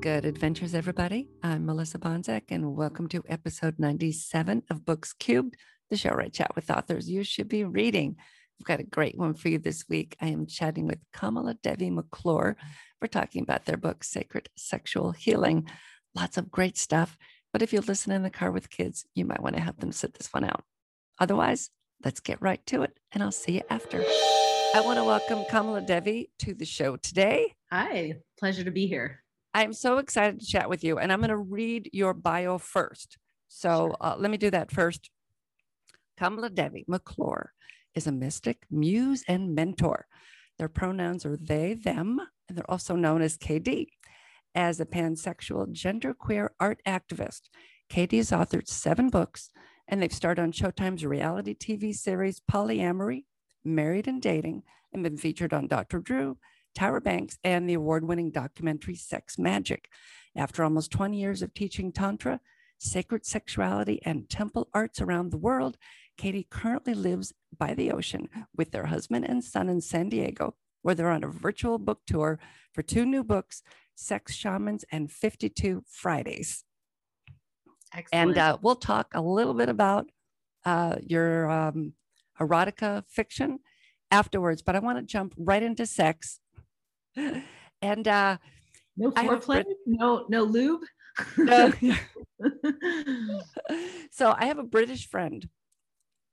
Good adventures, everybody. I'm Melissa Bonzek, and welcome to episode 97 of Books Cubed, the show where I chat with authors you should be reading. I've got a great one for you this week. I am chatting with Kamala Devi McClure. We're talking about their book, Sacred Sexual Healing. Lots of great stuff. But if you listen in the car with kids, you might want to have them sit this one out. Otherwise, let's get right to it, and I'll see you after. I want to welcome Kamala Devi to the show today. Hi, pleasure to be here. I'm so excited to chat with you, and I'm going to read your bio first. So sure. uh, let me do that first. Kamala Devi McClure is a mystic, muse, and mentor. Their pronouns are they, them, and they're also known as KD. As a pansexual, genderqueer art activist, KD has authored seven books, and they've starred on Showtime's reality TV series Polyamory, Married and Dating, and been featured on Dr. Drew, Tyra Banks, and the award winning documentary Sex Magic. After almost 20 years of teaching Tantra, sacred sexuality, and temple arts around the world, KD currently lives by the ocean with their husband and son in San Diego, where they're on a virtual book tour for two new books Sex Shamans and 52 Fridays. Excellent. And uh, we'll talk a little bit about uh, your um, erotica fiction afterwards, but I want to jump right into sex and uh, no foreplay, no no lube. no. so I have a British friend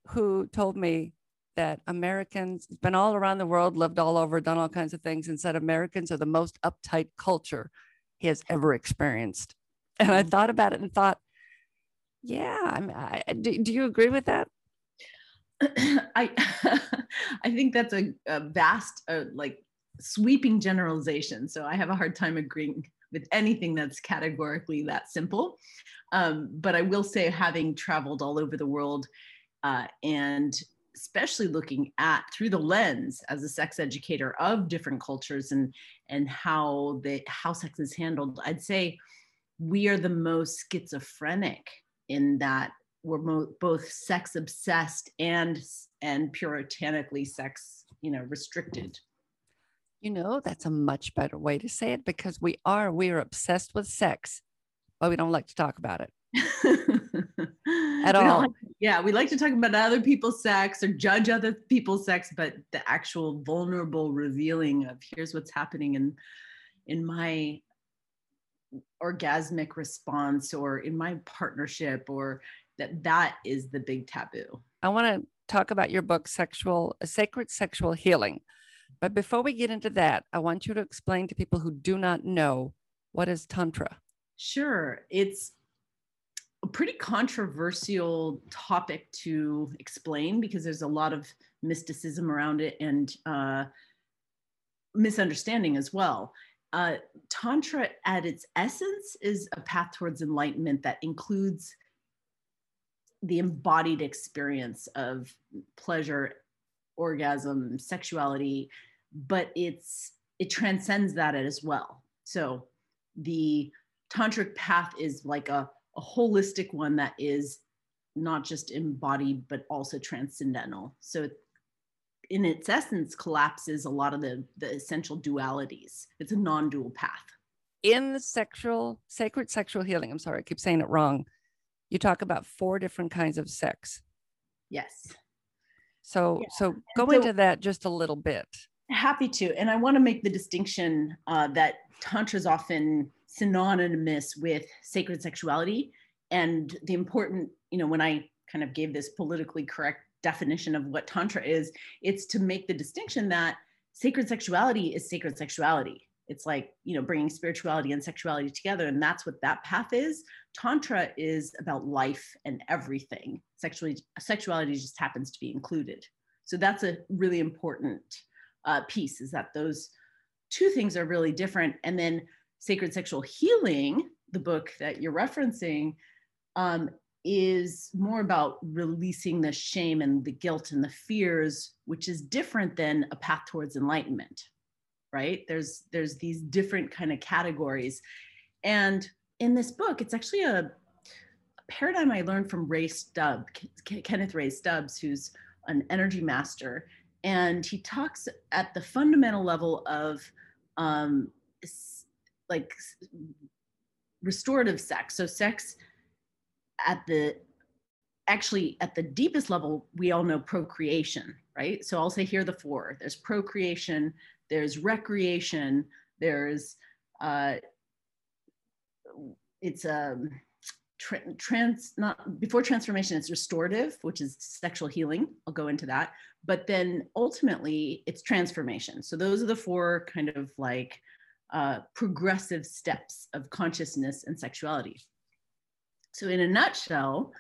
who told me that Americans have been all around the world, lived all over, done all kinds of things, and said Americans are the most uptight culture he has ever experienced. And I mm. thought about it and thought, yeah, I, mean, I do, do you agree with that? I I think that's a, a vast uh, like sweeping generalization. So I have a hard time agreeing with anything that's categorically that simple. Um, but I will say, having traveled all over the world uh, and especially looking at through the lens as a sex educator of different cultures and and how the how sex is handled, I'd say we are the most schizophrenic in that we're mo- both sex obsessed and and puritanically sex you know restricted you know, that's a much better way to say it because we are, we are obsessed with sex, but we don't like to talk about it at all. Like, yeah, we like to talk about other people's sex or judge other people's sex, but the actual vulnerable revealing of here's what's happening in in my orgasmic response or in my partnership or that that is the big taboo. I want to talk about your book sexual sacred sexual healing but before we get into that, I want you to explain to people who do not know what is Tantra. Sure. It's a pretty controversial topic to explain because there's a lot of mysticism around it and uh, misunderstanding as well. Uh, Tantra, at its essence, is a path towards enlightenment that includes the embodied experience of pleasure orgasm, sexuality, but it's it transcends that as well. So the tantric path is like a, a holistic one that is not just embodied but also transcendental. So in its essence collapses a lot of the the essential dualities. It's a non-dual path. In the sexual sacred sexual healing, I'm sorry, I keep saying it wrong. You talk about four different kinds of sex. Yes. So, yeah. so go so, into that just a little bit. Happy to. And I want to make the distinction uh, that Tantra is often synonymous with sacred sexuality. And the important, you know, when I kind of gave this politically correct definition of what Tantra is, it's to make the distinction that sacred sexuality is sacred sexuality it's like you know bringing spirituality and sexuality together and that's what that path is. Tantra is about life and everything. Sexually sexuality just happens to be included. So that's a really important uh, piece is that those two things are really different. And then sacred sexual healing the book that you're referencing um, is more about releasing the shame and the guilt and the fears which is different than a path towards enlightenment right there's there's these different kind of categories and in this book it's actually a, a paradigm i learned from ray stubb K- kenneth ray stubbs who's an energy master and he talks at the fundamental level of um, like restorative sex. So sex at the actually at the deepest level, we all know procreation, right? So I'll say here the four. There's procreation, there's recreation, there's uh, it's a um, tra- trans not before transformation it's restorative which is sexual healing. I'll go into that. But then ultimately it's transformation. So those are the four kind of like uh, progressive steps of consciousness and sexuality. So in a nutshell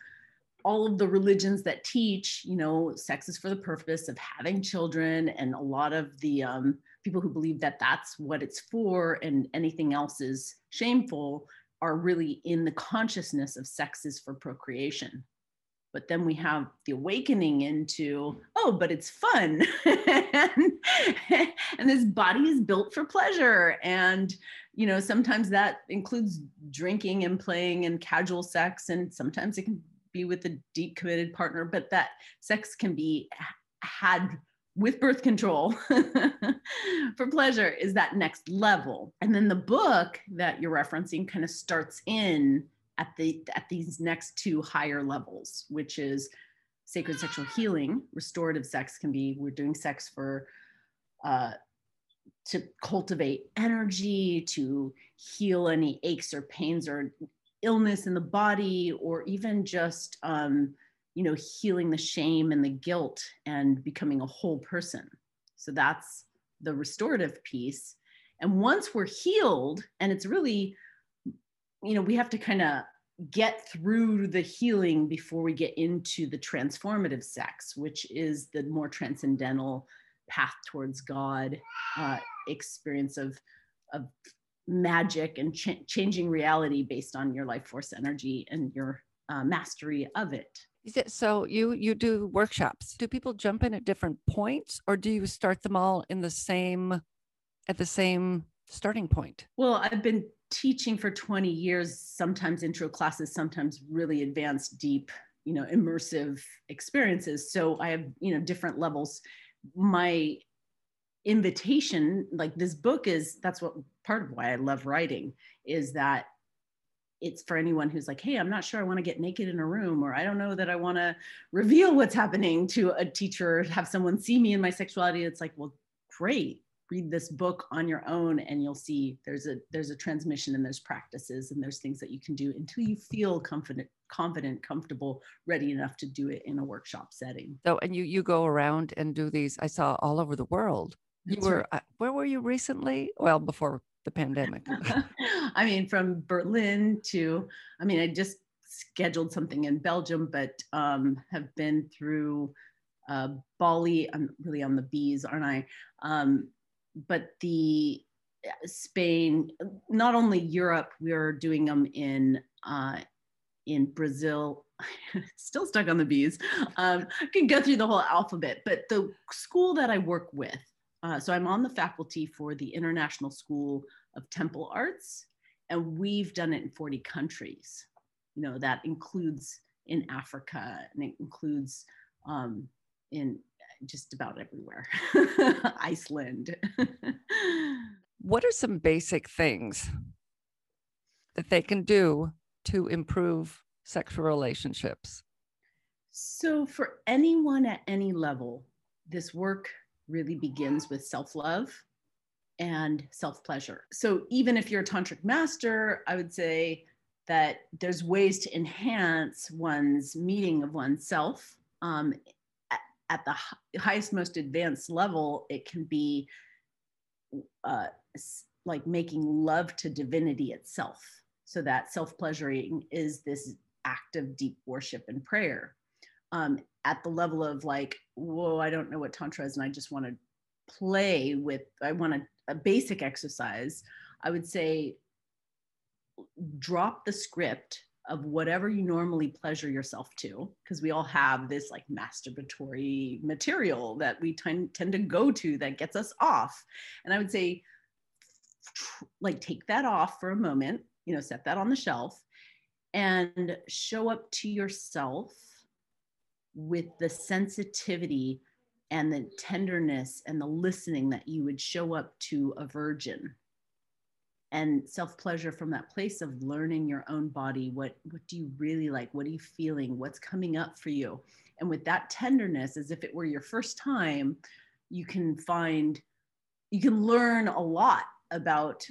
all of the religions that teach you know sex is for the purpose of having children and a lot of the um, people who believe that that's what it's for and anything else is shameful are really in the consciousness of sex is for procreation. But then we have the awakening into, oh, but it's fun. and, and this body is built for pleasure. And, you know, sometimes that includes drinking and playing and casual sex. And sometimes it can be with a deep committed partner, but that sex can be had with birth control for pleasure is that next level. And then the book that you're referencing kind of starts in at the at these next two higher levels which is sacred sexual healing. Restorative sex can be we're doing sex for uh, to cultivate energy to heal any aches or pains or illness in the body or even just um, you know, healing the shame and the guilt and becoming a whole person. So that's the restorative piece. And once we're healed, and it's really, you know, we have to kind of get through the healing before we get into the transformative sex, which is the more transcendental path towards God uh, experience of, of magic and ch- changing reality based on your life force energy and your uh, mastery of it. So you you do workshops. Do people jump in at different points, or do you start them all in the same at the same starting point? Well, I've been teaching for 20 years, sometimes intro classes, sometimes really advanced, deep, you know, immersive experiences. So I have, you know, different levels. My invitation, like this book is that's what part of why I love writing is that it's for anyone who's like, hey, I'm not sure I want to get naked in a room, or I don't know that I want to reveal what's happening to a teacher, have someone see me in my sexuality. It's like, well, great. Read this book on your own and you'll see there's a there's a transmission and there's practices and there's things that you can do until you feel confident, confident, comfortable, ready enough to do it in a workshop setting. So and you you go around and do these, I saw all over the world. You were right. Uh, where were you recently? Well, before the pandemic? I mean, from Berlin to, I mean, I just scheduled something in Belgium, but um, have been through uh, Bali. I'm really on the bees, aren't I? Um, but the uh, Spain, not only Europe, we are doing them in uh, in Brazil. Still stuck on the bees. Um, I can go through the whole alphabet, but the school that I work with uh, so I'm on the faculty for the International School of Temple Arts, and we've done it in 40 countries. You know, that includes in Africa and it includes um, in just about everywhere, Iceland. what are some basic things that they can do to improve sexual relationships? So, for anyone at any level, this work really begins with self love and self pleasure. So, even if you're a tantric master, I would say that there's ways to enhance one's meeting of oneself. Um, at, the highest, most advanced level, it can be uh, like making love to divinity itself. So, that self pleasuring is this act of deep worship and prayer. Um, at the level of like, whoa, I don't know what Tantra is, and I just want to play with, I want a, a basic exercise, I would say drop the script of whatever you normally pleasure yourself to, because we all have this like masturbatory material that we tend, tend to go to that gets us off. And I would say, like, take that off for a moment, you know, set that on the shelf and show up to yourself with the sensitivity and the tenderness and the listening that you would show up to a virgin. And self pleasure from that place of learning your own body. What what do you really like? What are you feeling? What's coming up for you? And with that tenderness as if it were your first time you can find you can learn a lot about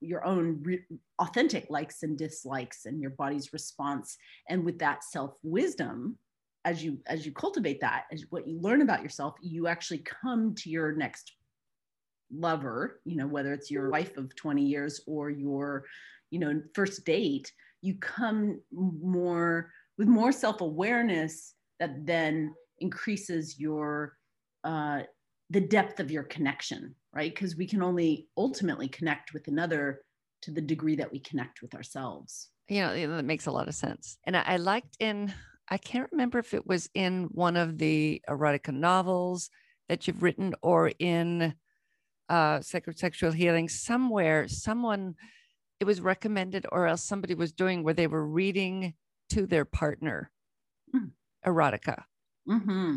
your own re- authentic likes and dislikes and your body's response. And with that self wisdom as you as you cultivate that as what you learn about yourself you actually come to your next lover you know whether it's your wife of 20 years or your you know first date you come more with more self-awareness that then increases your uh, the depth of your connection right? Because we can only ultimately connect with another to the degree that we connect with ourselves. You know that makes a lot of sense. And I, I liked in i can't remember if it was in one of the erotica novels that you've written or in uh, sacred sexual healing somewhere someone it was recommended or else somebody was doing where they were reading to their partner mm. erotica mm-hmm.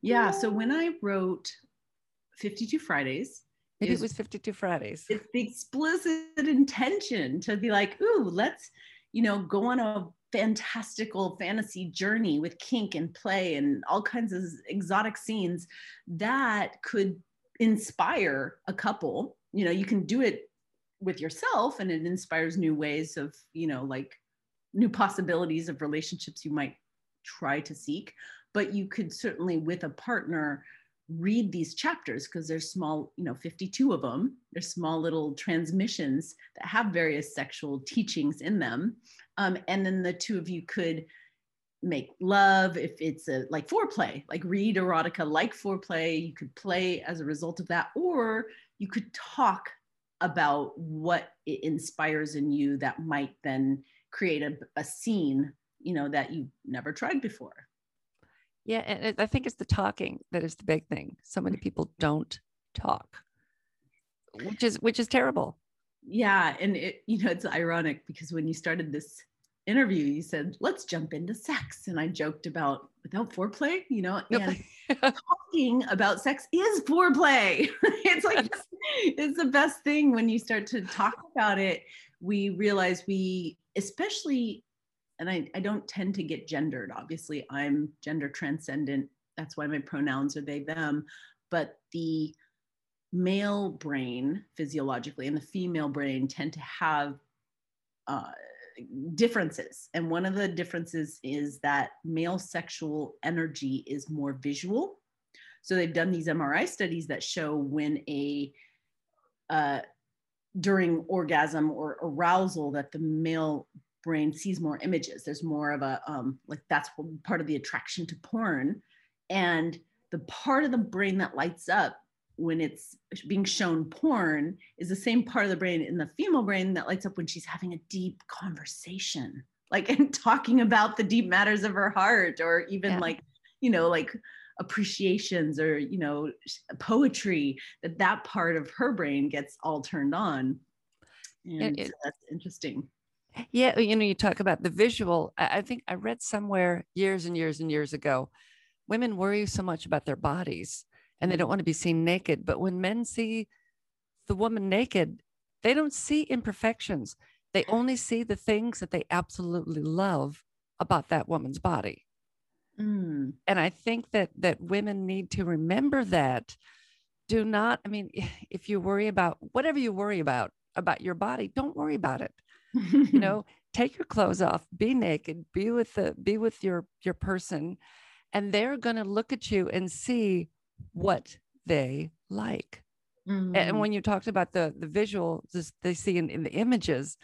yeah so when i wrote 52 fridays maybe it was 52 fridays it's the explicit intention to be like ooh let's you know go on a fantastical fantasy journey with kink and play and all kinds of exotic scenes that could inspire a couple. You know you can do it with yourself and it inspires new ways of you know like new possibilities of relationships you might try to seek. But you could certainly with a partner read these chapters because there's small you know 52 of them there's small little transmissions that have various sexual teachings in them. Um, and then the two of you could make love if it's a like foreplay like read erotica like foreplay. You could play as a result of that or you could talk about what it inspires in you that might then create a, a scene you know that you've never tried before yeah and i think it's the talking that is the big thing so many people don't talk which is which is terrible yeah and it you know it's ironic because when you started this interview, you said, let's jump into sex. And I joked about without foreplay, you know, and talking about sex is foreplay. it's like, it's the best thing when you start to talk about it. We realize we, especially, and I, I don't tend to get gendered. Obviously, I'm gender transcendent. That's why my pronouns are they, them. But the male brain physiologically and the female brain tend to have uh, differences. And one of the differences is that male sexual energy is more visual. So they've done these MRI studies that show when a uh, during orgasm or arousal that the male brain sees more images. There's more of a um, like that's part of the attraction to porn, and the part of the brain that lights up when it's being shown porn is the same part of the brain in the female brain that lights up when she's having a deep conversation like and talking about the deep matters of her heart or even yeah. like you know like appreciations or you know poetry that that part of her brain gets all turned on and it, that's interesting yeah you know you talk about the visual i think i read somewhere years and years and years ago women worry so much about their bodies and they don't want to be seen naked. But when men see the woman naked, they don't see imperfections. They only see the things that they absolutely love about that woman's body. Mm. And I think that that women need to remember that. Do not, I mean, if you worry about whatever you worry about about your body, don't worry about it. You know, take your clothes off, be naked, be with the be with your your person, and they're going to look at you and see what they like. Mm-hmm. And when you talked about the the visual, just they see in, in the images,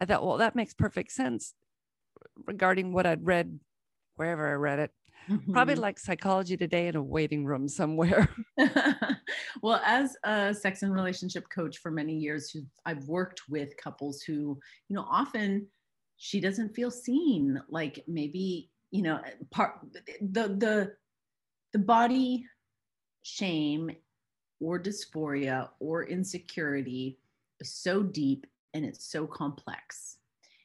I thought, well, that makes perfect sense regarding what I'd read wherever I read it. Mm-hmm. Probably like psychology today in a waiting room somewhere. well, as a sex and relationship coach for many years, I've worked with couples who, you know, often she doesn't feel seen. Like maybe, you know, part the the the body shame or dysphoria or insecurity is so deep and it's so complex.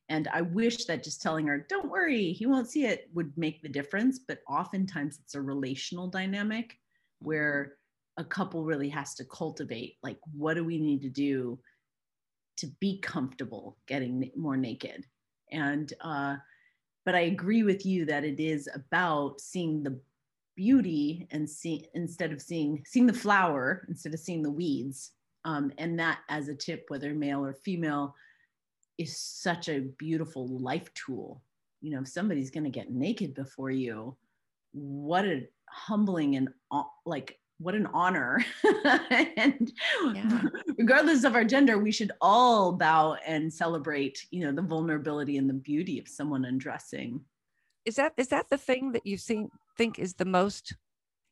And I wish that just telling her, don't worry, he won't see it would make the difference. But oftentimes it's a relational dynamic where a couple really has to cultivate like, what do we need to do to be comfortable getting more naked and uh, but i agree with you that it is about seeing the beauty and see instead of seeing seeing the flower instead of seeing the weeds um, and that as a tip whether male or female is such a beautiful life tool. You know if somebody's going to get naked before you what a humbling and like what an honor. And yeah. regardless of our gender we should all bow and celebrate you know the vulnerability and the beauty of someone undressing. Is that is that the thing that you think think is the most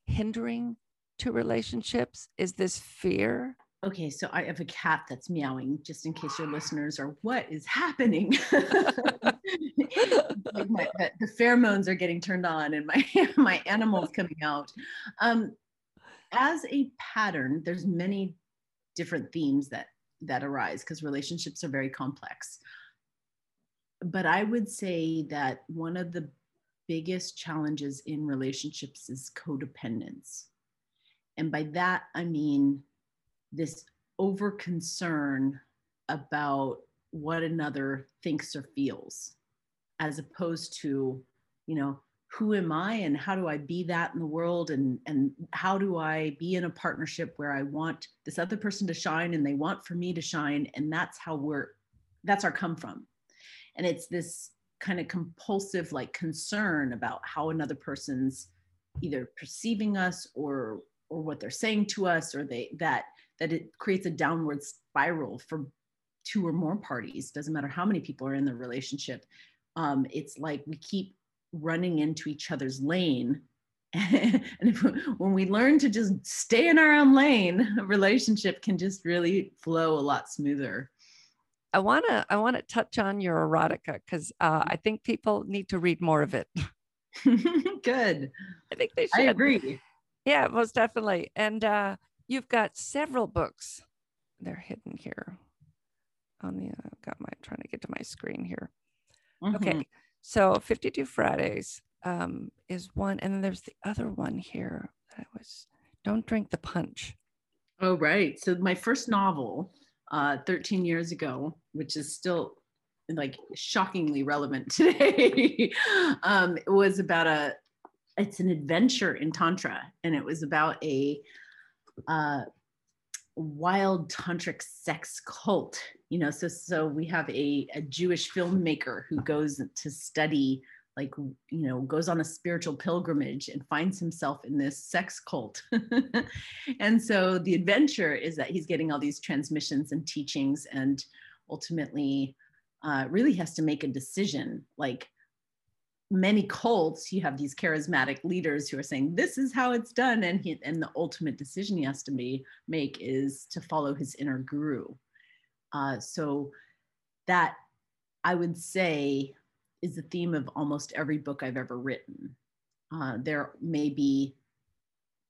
hindering to relationships is this fear okay so i have a cat that's meowing just in case your listeners are what is happening? My, the pheromones are getting turned on and my my animals coming out. Um, as a pattern there's many different themes that that arise because relationships are very complex. But i would say that one of the biggest challenges in relationships is codependence. And by that i mean this over concern about what another thinks or feels as opposed to you know who am i and how do i be that in the world? And and how do i be in a partnership where i want this other person to shine and they want for me to shine? And that's how we're that's our come from. And it's this kind of compulsive like concern about how another person's either perceiving us or or what they're saying to us or they that that it creates a downward spiral for two or more parties. Doesn't matter how many people are in the relationship um, it's like we keep running into each other's lane. And if, when we learn to just stay in our own lane a relationship can just really flow a lot smoother. I want to i want to touch on your erotica because uh, i think people need to read more of it. Good. I think they should. i agree. Yeah most definitely. And uh, You've got several books. They're hidden here on the, uh, I've got my, trying to get to my screen here. Mm-hmm. Okay. So 52 Fridays um, is one. And then there's the other one here that was Don't Drink the Punch. Oh, right. So my first novel, uh, 13 years ago, which is still like shockingly relevant today, um, it was about a, it's an adventure in Tantra. And it was about a uh, wild tantric sex cult you know so so we have a, a jewish filmmaker who goes to study like you know goes on a spiritual pilgrimage and finds himself in this sex cult. And so the adventure is that he's getting all these transmissions and teachings and ultimately uh, really has to make a decision like many cults you have these charismatic leaders who are saying this is how it's done and he and the ultimate decision he has to be, make is to follow his inner guru. Uh, so that i would say is the theme of almost every book i've ever written. Uh, there may be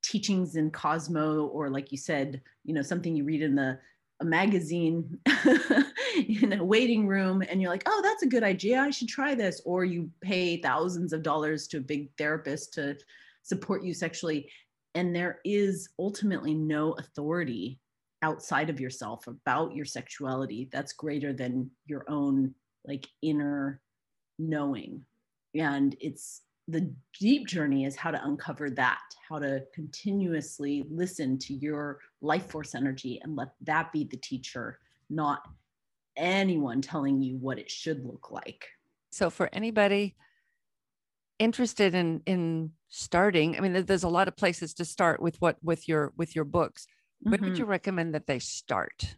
teachings in cosmo or like you said you know something you read in the a magazine in a waiting room and you're like, oh, that's a good idea. I should try this. Or you pay thousands of dollars to a big therapist to support you sexually. And there is ultimately no authority outside of yourself about your sexuality that's greater than your own like inner knowing. And it's the deep journey is how to uncover that, how to continuously listen to your life force energy and let that be the teacher, not anyone telling you what it should look like. So for anybody interested in in starting, I mean there's a lot of places to start with what with your with your books. Where mm-hmm. would you recommend that they start?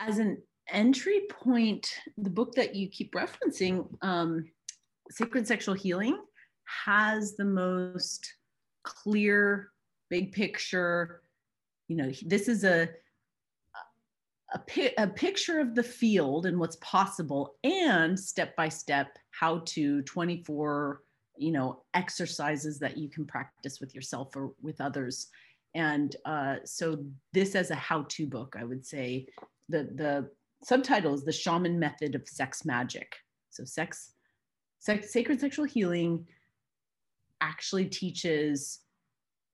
As an entry point, the book that you keep referencing, um, Sacred Sexual Healing, has the most clear, big picture. You know, this is a a, a picture of the field and what's possible and step by step how to 24 you know exercises that you can practice with yourself or with others and uh, so this as a how-to book i would say the the subtitle is the shaman method of sex magic so sex sacred sexual healing actually teaches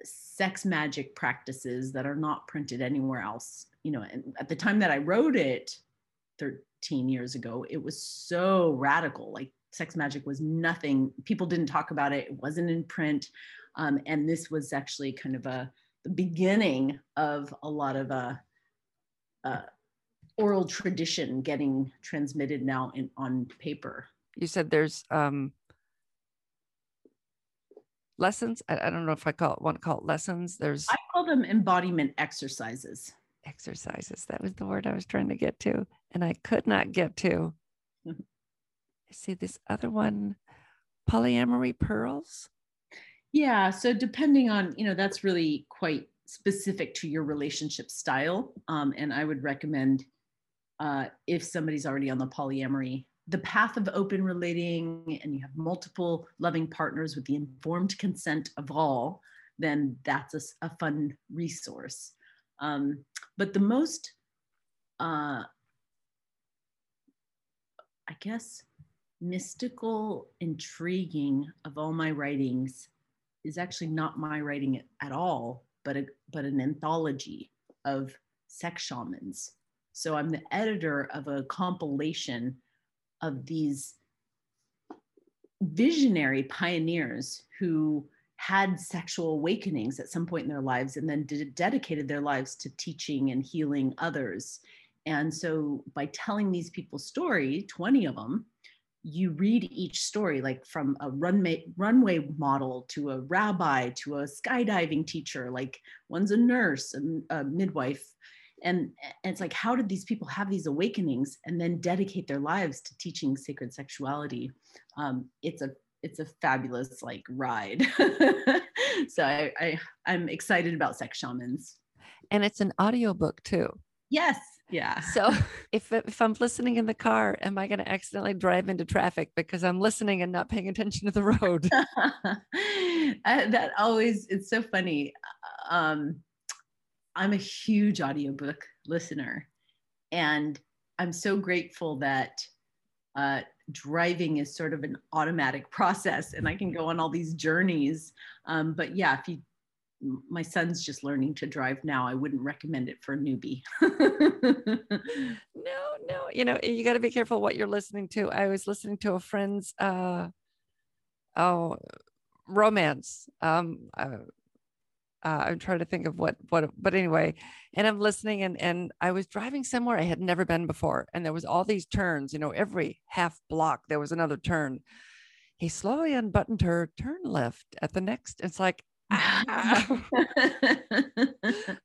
sex magic practices that are not printed anywhere else you know and at the time that i wrote it 13 years ago, it was so radical. Like sex magic was nothing. People didn't talk about it. It wasn't in print. Um, and this was actually kind of a the beginning of a lot of uh, uh, oral tradition getting transmitted now in, on paper. You said there's um, lessons. I, I, don't know if I call it, want to call it lessons. There's I call them embodiment exercises. Exercises. That was the word I was trying to get to, and I could not get to. I see this other one, polyamory pearls. Yeah. So depending on, you know, that's really quite specific to your relationship style. Um, and I would recommend uh, if somebody's already on the polyamory, the path of open relating, and you have multiple loving partners with the informed consent of all, then that's a, a fun resource. Um, but the most, uh, I guess, mystical, intriguing of all my writings is actually not my writing at all, but a, but an anthology of sex shamans. So I'm the editor of a compilation of these visionary pioneers who had sexual awakenings at some point in their lives and then dedicated their lives to teaching and healing others. And so by telling these people's story, 20 of them, you read each story like from a runway runway model to a rabbi to a skydiving teacher like one's a nurse a, a midwife and, and it's like how did these people have these awakenings and then dedicate their lives to teaching sacred sexuality um, it's a it's a fabulous like ride so I, I i'm excited about sex shamans and it's an audiobook too yes yeah. So if if I'm listening in the car, am I going to accidentally drive into traffic because I'm listening and not paying attention to the road? uh, that always it's so funny. Um, I'm a huge audiobook listener, and I'm so grateful that uh, driving is sort of an automatic process, and I can go on all these journeys. Um, but yeah, if you my son's just learning to drive now. I wouldn't recommend it for a newbie. no, no, you know, you got to be careful what you're listening to. I was listening to a friend's, uh, oh, romance. Um, uh, uh, I'm trying to think of what, what, but anyway, and I'm listening and, and I was driving somewhere I had never been before. And there was all these turns, you know, every half block, there was another turn. He slowly unbuttoned her turn left at the next. It's like, I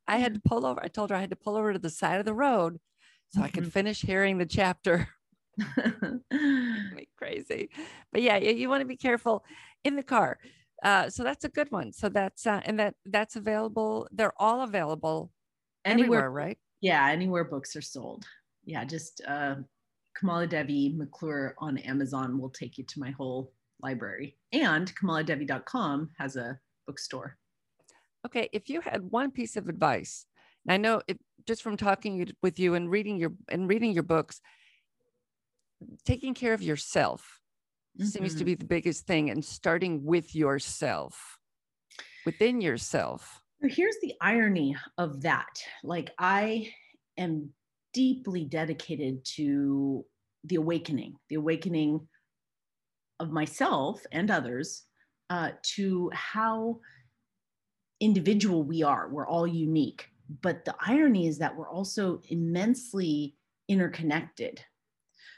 had to pull over. I told her I had to pull over to the side of the road so I could mm-hmm. finish hearing the chapter. crazy. But yeah, you, you want to be careful in the car. Uh, so that's a good one. So that's uh, and that that's available. They're all available anywhere, anywhere right? Yeah, anywhere books are sold. Yeah, just uh, Kamala Devi McClure on Amazon will take you to my whole library. And kamaladevi.com has a bookstore. Okay, if you had one piece of advice, I know it, just from talking with you and reading your and reading your books, taking care of yourself mm-hmm. seems to mm-hmm. be the biggest thing, and starting with yourself, within yourself. Here's the irony of that. Like I am deeply dedicated to the awakening, the awakening of myself and others uh, to how individual we are. We're all unique. But the irony is that we're also immensely interconnected.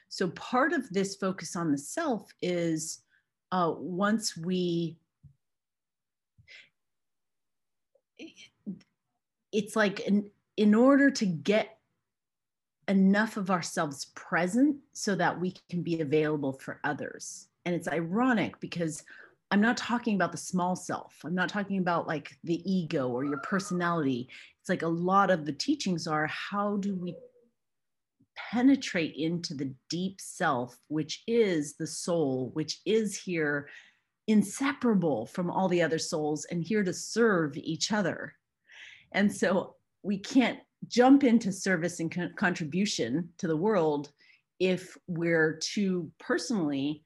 So part of this focus on the self is uh, once we, it's like in, in order to get enough of ourselves present so that we can be available for others. And it's ironic because I'm not talking about the small self. I'm not talking about like the ego or your personality. It's like a lot of the teachings are how do we penetrate into the deep self, which is the soul, which is here inseparable from all the other souls and here to serve each other. And so we can't jump into service and con- contribution to the world if we're too personally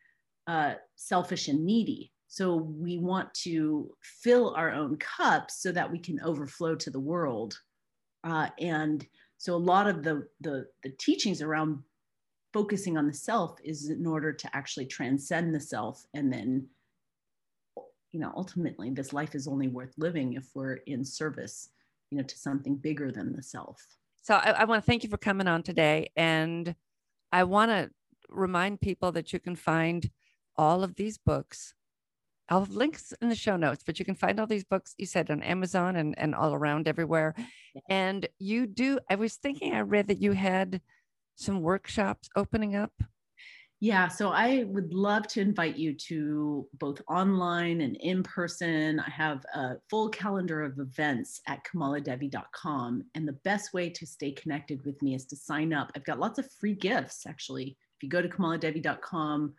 uh, selfish and needy so we want to fill our own cups so that we can overflow to the world. Uh, and so a lot of the, the, the teachings around focusing on the self is in order to actually transcend the self and then you know ultimately this life is only worth living if we're in service you know to something bigger than the self. So i, I want to thank you for coming on today. And i want to remind people that you can find all of these books I'll have links in the show notes, but you can find all these books you said on Amazon and, and all around everywhere. And you do, I was thinking, I read that you had some workshops opening up. Yeah, so I would love to invite you to both online and in person. I have a full calendar of events at kamaladevi.com. And the best way to stay connected with me is to sign up. I've got lots of free gifts actually. If you go to kamaladevi.com,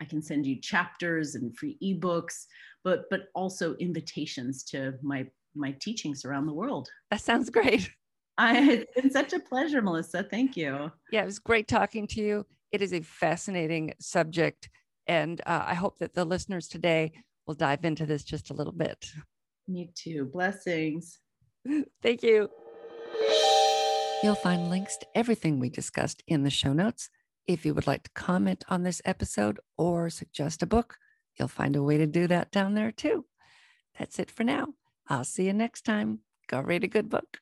I can send you chapters and free ebooks, but but also invitations to my my teachings around the world. That sounds great. I, it's been such a pleasure, Melissa. Thank you. Yeah, it was great talking to you. It is a fascinating subject, and uh, I hope that the listeners today will dive into this just a little bit. Me too. Blessings. Thank you. You'll find links to everything we discussed in the show notes. If you would like to comment on this episode or suggest a book, you'll find a way to do that down there too. That's it for now. I'll see you next time. Go read a good book.